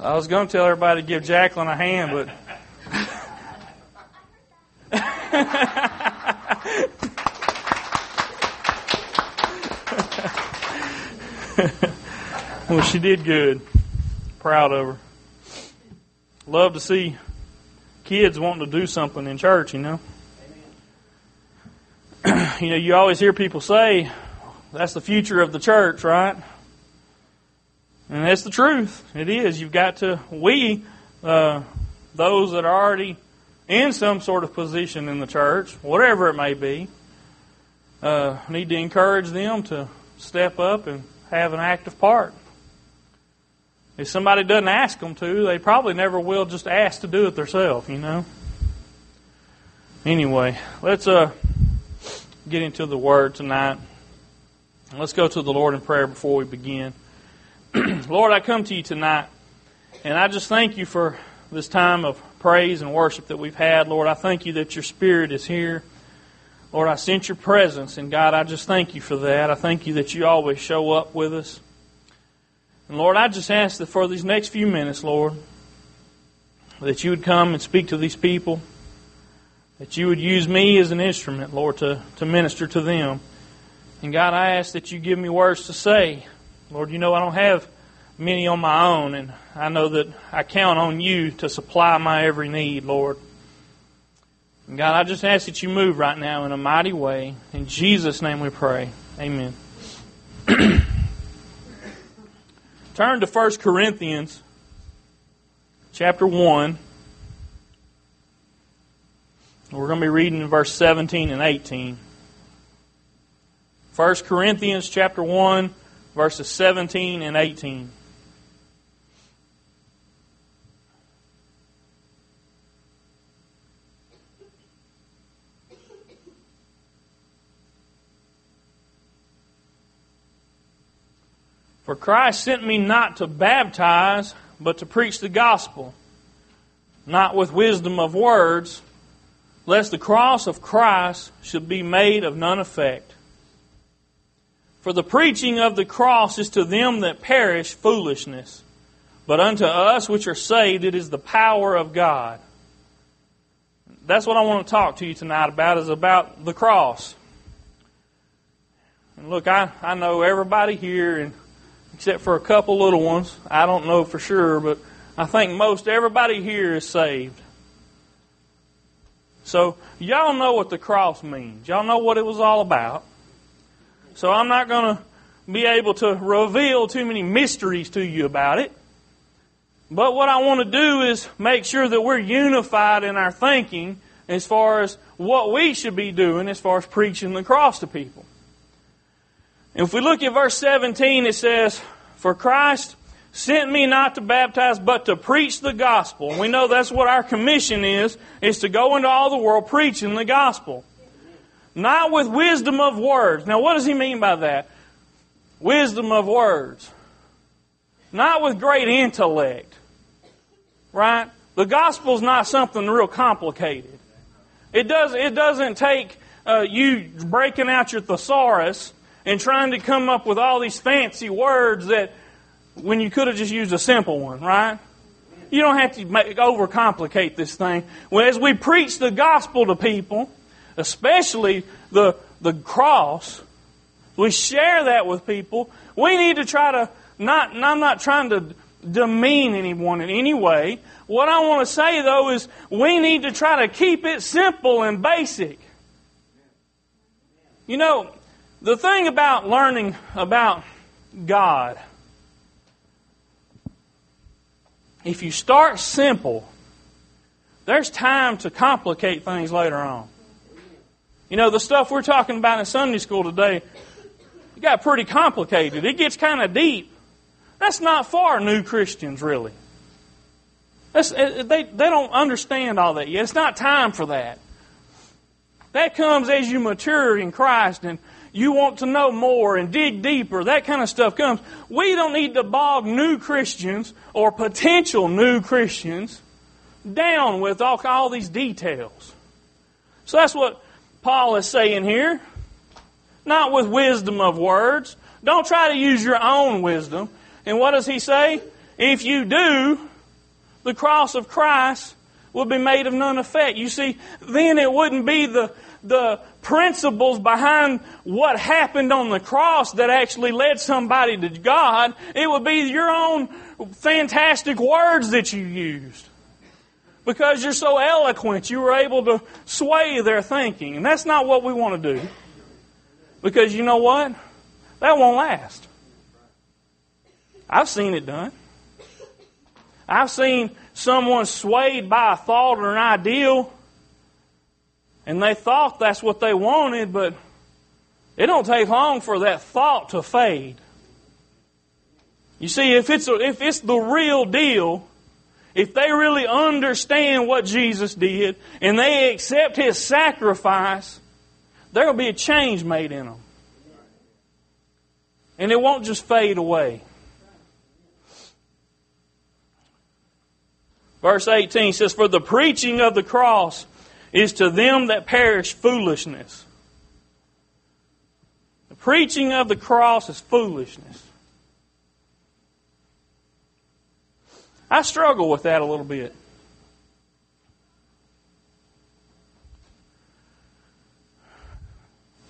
I was going to tell everybody to give Jacqueline a hand, but. well, she did good. Proud of her. Love to see kids wanting to do something in church, you know. you know, you always hear people say, that's the future of the church, right? And that's the truth. It is. You've got to, we, uh, those that are already in some sort of position in the church, whatever it may be, uh, need to encourage them to step up and have an active part. If somebody doesn't ask them to, they probably never will just ask to do it themselves, you know. Anyway, let's uh, get into the Word tonight. Let's go to the Lord in prayer before we begin. Lord, I come to you tonight, and I just thank you for this time of praise and worship that we've had. Lord, I thank you that your Spirit is here. Lord, I sense your presence, and God, I just thank you for that. I thank you that you always show up with us. And Lord, I just ask that for these next few minutes, Lord, that you would come and speak to these people, that you would use me as an instrument, Lord, to, to minister to them. And God, I ask that you give me words to say. Lord, you know I don't have many on my own, and I know that I count on you to supply my every need, Lord. And God, I just ask that you move right now in a mighty way. In Jesus' name we pray. Amen. Turn to 1 Corinthians chapter 1. We're going to be reading verse 17 and 18. 1 Corinthians chapter 1 verses 17 and 18. For Christ sent me not to baptize, but to preach the gospel, not with wisdom of words, lest the cross of Christ should be made of none effect. For the preaching of the cross is to them that perish foolishness, but unto us which are saved it is the power of God. That's what I want to talk to you tonight about is about the cross. And look, I, I know everybody here, and except for a couple little ones, I don't know for sure, but I think most everybody here is saved. So y'all know what the cross means. Y'all know what it was all about. So I'm not going to be able to reveal too many mysteries to you about it. But what I want to do is make sure that we're unified in our thinking as far as what we should be doing as far as preaching the cross to people. If we look at verse 17, it says, For Christ sent me not to baptize, but to preach the gospel. We know that's what our commission is, is to go into all the world preaching the gospel. Not with wisdom of words. Now, what does he mean by that? Wisdom of words. Not with great intellect. Right? The gospel is not something real complicated. It, does, it doesn't take uh, you breaking out your thesaurus and trying to come up with all these fancy words that when you could have just used a simple one, right? You don't have to make, overcomplicate this thing. Well, as we preach the gospel to people, especially the, the cross, we share that with people. We need to try to not, and I'm not trying to demean anyone in any way. What I want to say though is we need to try to keep it simple and basic. You know, the thing about learning about God, if you start simple, there's time to complicate things later on. You know, the stuff we're talking about in Sunday school today, it got pretty complicated. It gets kind of deep. That's not for new Christians, really. That's, eh, eh, they, they don't understand all that yet. It's not time for that. That comes as you mature in Christ and you want to know more and dig deeper. That kind of stuff comes. We don't need to bog new Christians or potential new Christians down with all, all these details. So that's what Paul is saying here. Not with wisdom of words. Don't try to use your own wisdom. And what does he say? if you do, the cross of Christ will be made of none effect. You see, then it wouldn't be the, the principles behind what happened on the cross that actually led somebody to God. It would be your own fantastic words that you used. Because you're so eloquent, you were able to sway their thinking. And that's not what we want to do. Because you know what? That won't last. I've seen it done. I've seen someone swayed by a thought or an ideal, and they thought that's what they wanted, but it don't take long for that thought to fade. You see, if it's, a, if it's the real deal, if they really understand what Jesus did and they accept His sacrifice, there will be a change made in them. And it won't just fade away. Verse 18 says, For the preaching of the cross is to them that perish foolishness. The preaching of the cross is foolishness. I struggle with that a little bit.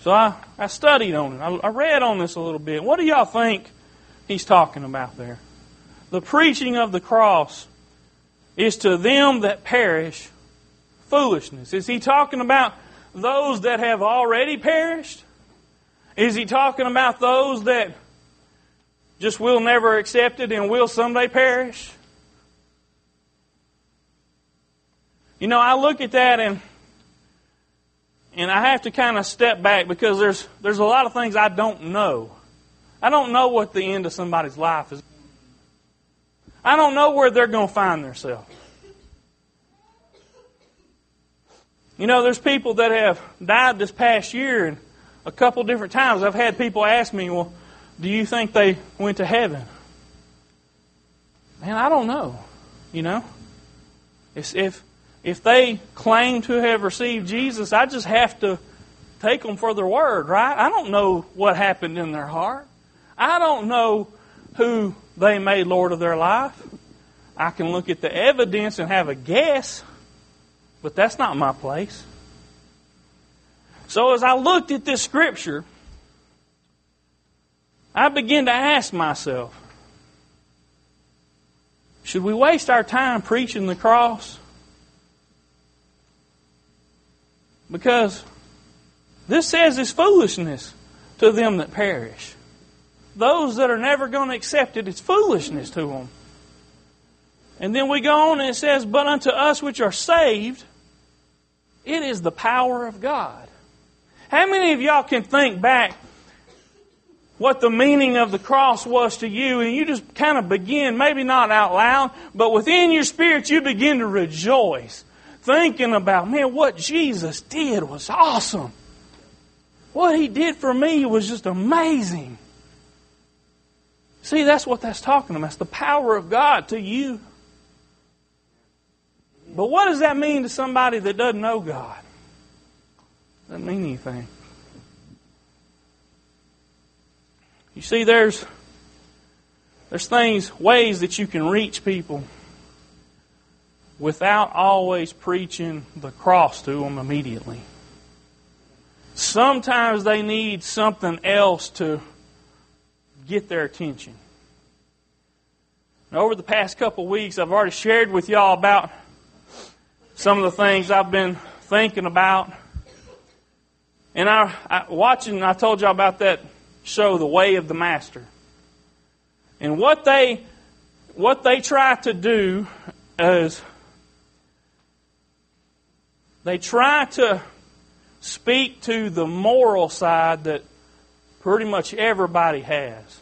So I, I studied on it. I, I read on this a little bit. What do y'all think he's talking about there? The preaching of the cross is to them that perish foolishness. Is he talking about those that have already perished? Is he talking about those that just will never accept it and will someday perish? You know, I look at that and and I have to kind of step back because there's there's a lot of things I don't know. I don't know what the end of somebody's life is. I don't know where they're going to find themselves. You know, there's people that have died this past year, and a couple different times I've had people ask me, well, do you think they went to heaven? Man, I don't know. You know? If, if, if they claim to have received Jesus, I just have to take them for their word, right? I don't know what happened in their heart. I don't know who they made Lord of their life. I can look at the evidence and have a guess, but that's not my place. So as I looked at this scripture, I began to ask myself, should we waste our time preaching the cross? Because this says it's foolishness to them that perish. Those that are never going to accept it, it's foolishness to them. And then we go on and it says, But unto us which are saved, it is the power of God. How many of y'all can think back what the meaning of the cross was to you and you just kind of begin, maybe not out loud, but within your spirit you begin to rejoice thinking about, man, what Jesus did was awesome. What he did for me was just amazing. See, that's what that's talking about. It's the power of God to you. But what does that mean to somebody that doesn't know God? Doesn't mean anything. You see, there's there's things, ways that you can reach people without always preaching the cross to them immediately. Sometimes they need something else to get their attention. Now, over the past couple of weeks, I've already shared with y'all about some of the things I've been thinking about. And I, I watching, I told y'all about that show, The Way of the Master. And what they what they try to do is they try to speak to the moral side that pretty much everybody has.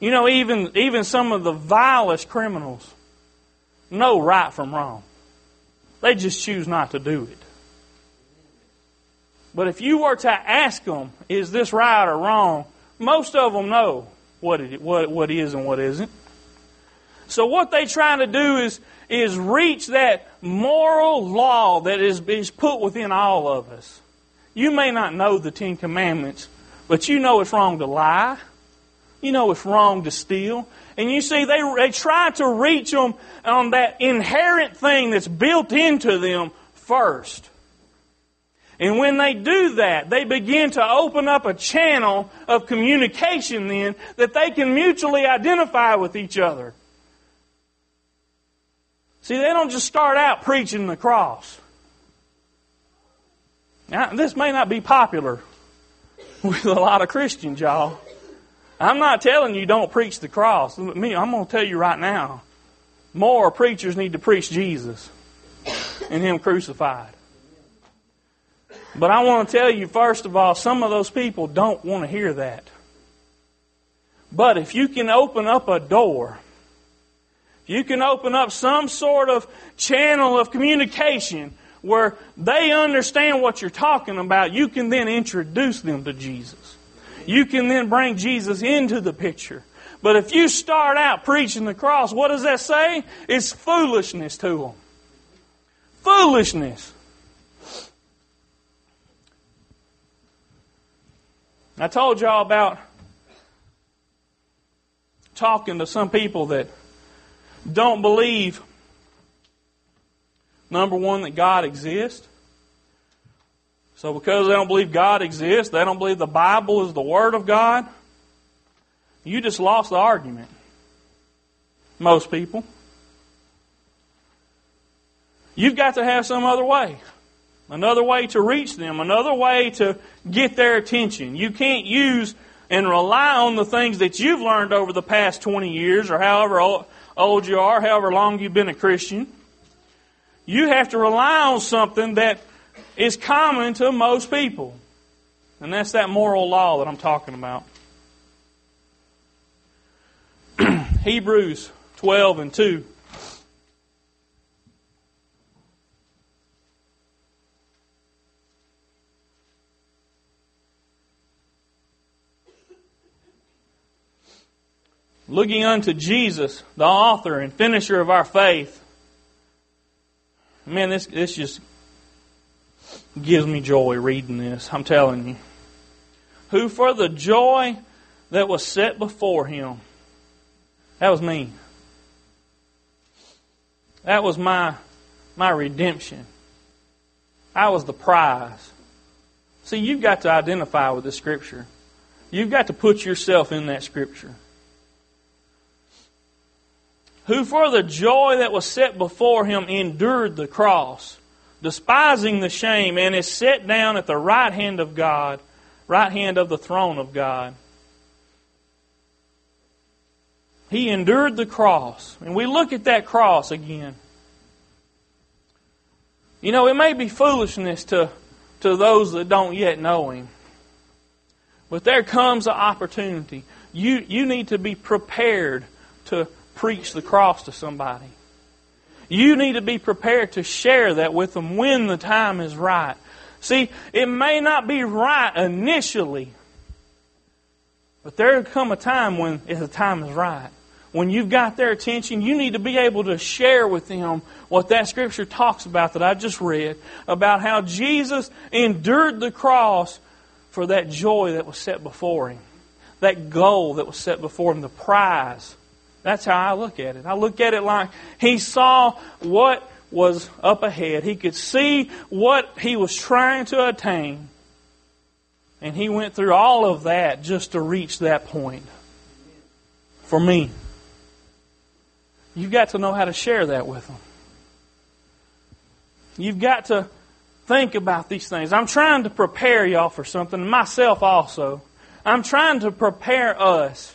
You know, even even some of the vilest criminals know right from wrong. They just choose not to do it. But if you were to ask them, is this right or wrong? Most of them know what it, what, what is and what isn't. So what they're trying to do is, is reach that moral law that is, is put within all of us. You may not know the Ten Commandments, but you know it's wrong to lie, You know it's wrong to steal. And you see, they, they try to reach them on that inherent thing that's built into them first. And when they do that, they begin to open up a channel of communication then that they can mutually identify with each other. See, they don't just start out preaching the cross. Now, this may not be popular with a lot of Christians, y'all. I'm not telling you don't preach the cross. Me, I'm going to tell you right now. More preachers need to preach Jesus and Him crucified. But I want to tell you, first of all, some of those people don't want to hear that. But if you can open up a door, you can open up some sort of channel of communication where they understand what you're talking about, you can then introduce them to Jesus. You can then bring Jesus into the picture. But if you start out preaching the cross, what does that say? It's foolishness to them. Foolishness. I told y'all about talking to some people that don't believe, number one, that God exists. So, because they don't believe God exists, they don't believe the Bible is the Word of God, you just lost the argument. Most people. You've got to have some other way another way to reach them, another way to get their attention. You can't use and rely on the things that you've learned over the past 20 years or however old you are, however long you've been a Christian. You have to rely on something that is common to most people. And that's that moral law that I'm talking about. Hebrews 12 and 2 looking unto Jesus, the author and finisher of our faith. Man, this, this just gives me joy reading this. I'm telling you. Who for the joy that was set before him, that was me. That was my, my redemption. I was the prize. See, you've got to identify with the Scripture. You've got to put yourself in that Scripture who for the joy that was set before him endured the cross, despising the shame, and is set down at the right hand of God, right hand of the throne of God. He endured the cross. And we look at that cross again. You know, it may be foolishness to, to those that don't yet know Him. But there comes an opportunity. You, you need to be prepared to preach the cross to somebody. You need to be prepared to share that with them when the time is right. See, it may not be right initially, but there will come a time when the time is right. When you've got their attention, you need to be able to share with them what that scripture talks about that I just read about how Jesus endured the cross for that joy that was set before him, that goal that was set before him, the prize that's how I look at it. I look at it like he saw what was up ahead. He could see what he was trying to attain. And he went through all of that just to reach that point. For me. You've got to know how to share that with them. You've got to think about these things. I'm trying to prepare y'all for something, myself also. I'm trying to prepare us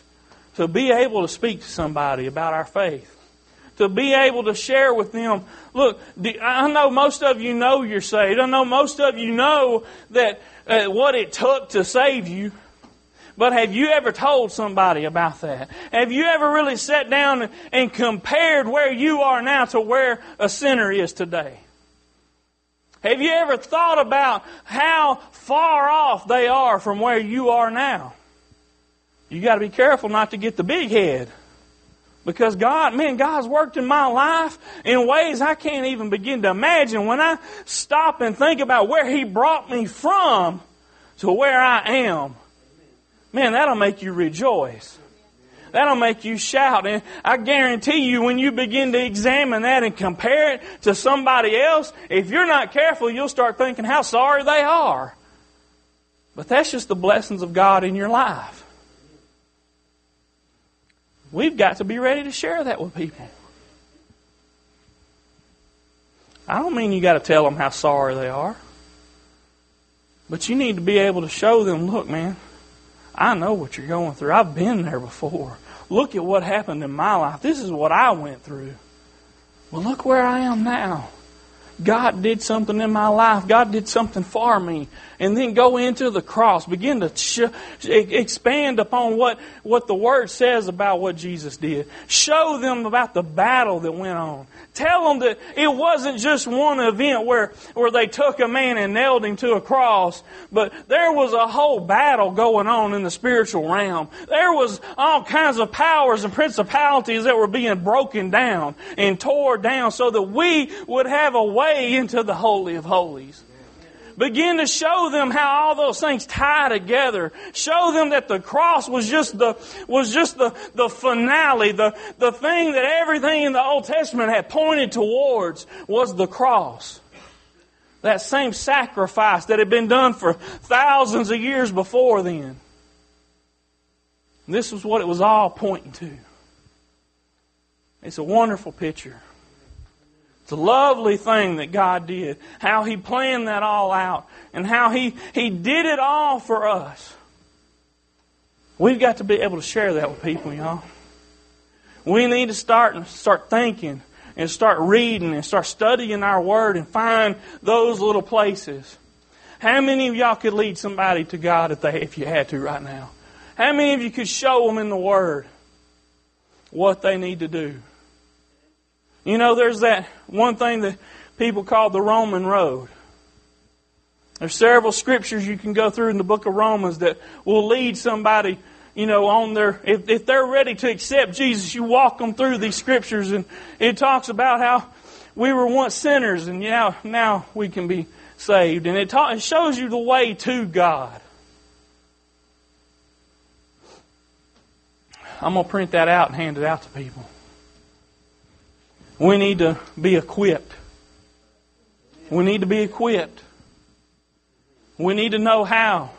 to be able to speak to somebody about our faith, to be able to share with them. Look, I know most of you know you're saved. I know most of you know that uh, what it took to save you. But have you ever told somebody about that? Have you ever really sat down and compared where you are now to where a sinner is today? Have you ever thought about how far off they are from where you are now? You got to be careful not to get the big head. Because God, man, God's worked in my life in ways I can't even begin to imagine. When I stop and think about where He brought me from to where I am, man, that'll make you rejoice. That'll make you shout. And I guarantee you, when you begin to examine that and compare it to somebody else, if you're not careful, you'll start thinking how sorry they are. But that's just the blessings of God in your life. We've got to be ready to share that with people. I don't mean you got to tell them how sorry they are. But you need to be able to show them, look, man, I know what you're going through. I've been there before. Look at what happened in my life. This is what I went through. Well, look where I am now. God did something in my life. God did something for me. And then go into the cross. Begin to sh- expand upon what, what the Word says about what Jesus did. Show them about the battle that went on. Tell them that it wasn't just one event where, where they took a man and nailed him to a cross, but there was a whole battle going on in the spiritual realm. There was all kinds of powers and principalities that were being broken down and tore down so that we would have a way into the Holy of Holies. Begin to show them how all those things tie together. Show them that the cross was just the, was just the, the finale, the, the thing that everything in the Old Testament had pointed towards was the cross. That same sacrifice that had been done for thousands of years before then. This was what it was all pointing to. It's a wonderful picture. It's a lovely thing that God did. How He planned that all out. And how He, he did it all for us. We've got to be able to share that with people, y'all. We need to start and start thinking and start reading and start studying our Word and find those little places. How many of y'all could lead somebody to God if, they, if you had to right now? How many of you could show them in the Word what they need to do? You know, there's that one thing that people call the Roman road. There's several scriptures you can go through in the book of Romans that will lead somebody, you know, on their, if, if they're ready to accept Jesus, you walk them through these scriptures and it talks about how we were once sinners and now, now we can be saved. And it, ta- it shows you the way to God. I'm going to print that out and hand it out to people. We need to be equipped. We need to be equipped. We need to know how.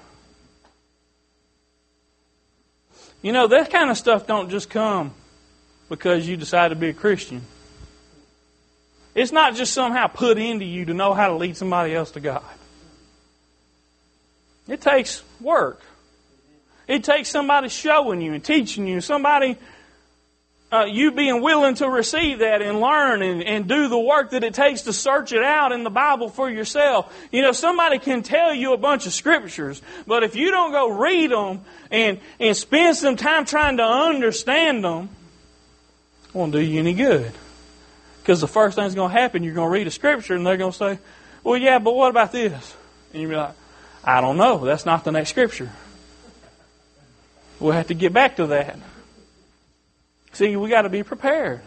You know, that kind of stuff don't just come because you decide to be a Christian. It's not just somehow put into you to know how to lead somebody else to God. It takes work. It takes somebody showing you and teaching you, somebody uh, you being willing to receive that and learn and, and do the work that it takes to search it out in the Bible for yourself. You know, somebody can tell you a bunch of scriptures, but if you don't go read them and, and spend some time trying to understand them, it won't do you any good. Because the first thing that's going to happen, you're going to read a scripture and they're going to say, well, yeah, but what about this? And you'll be like, I don't know. That's not the next scripture. We'll have to get back to that. See, we got to be prepared.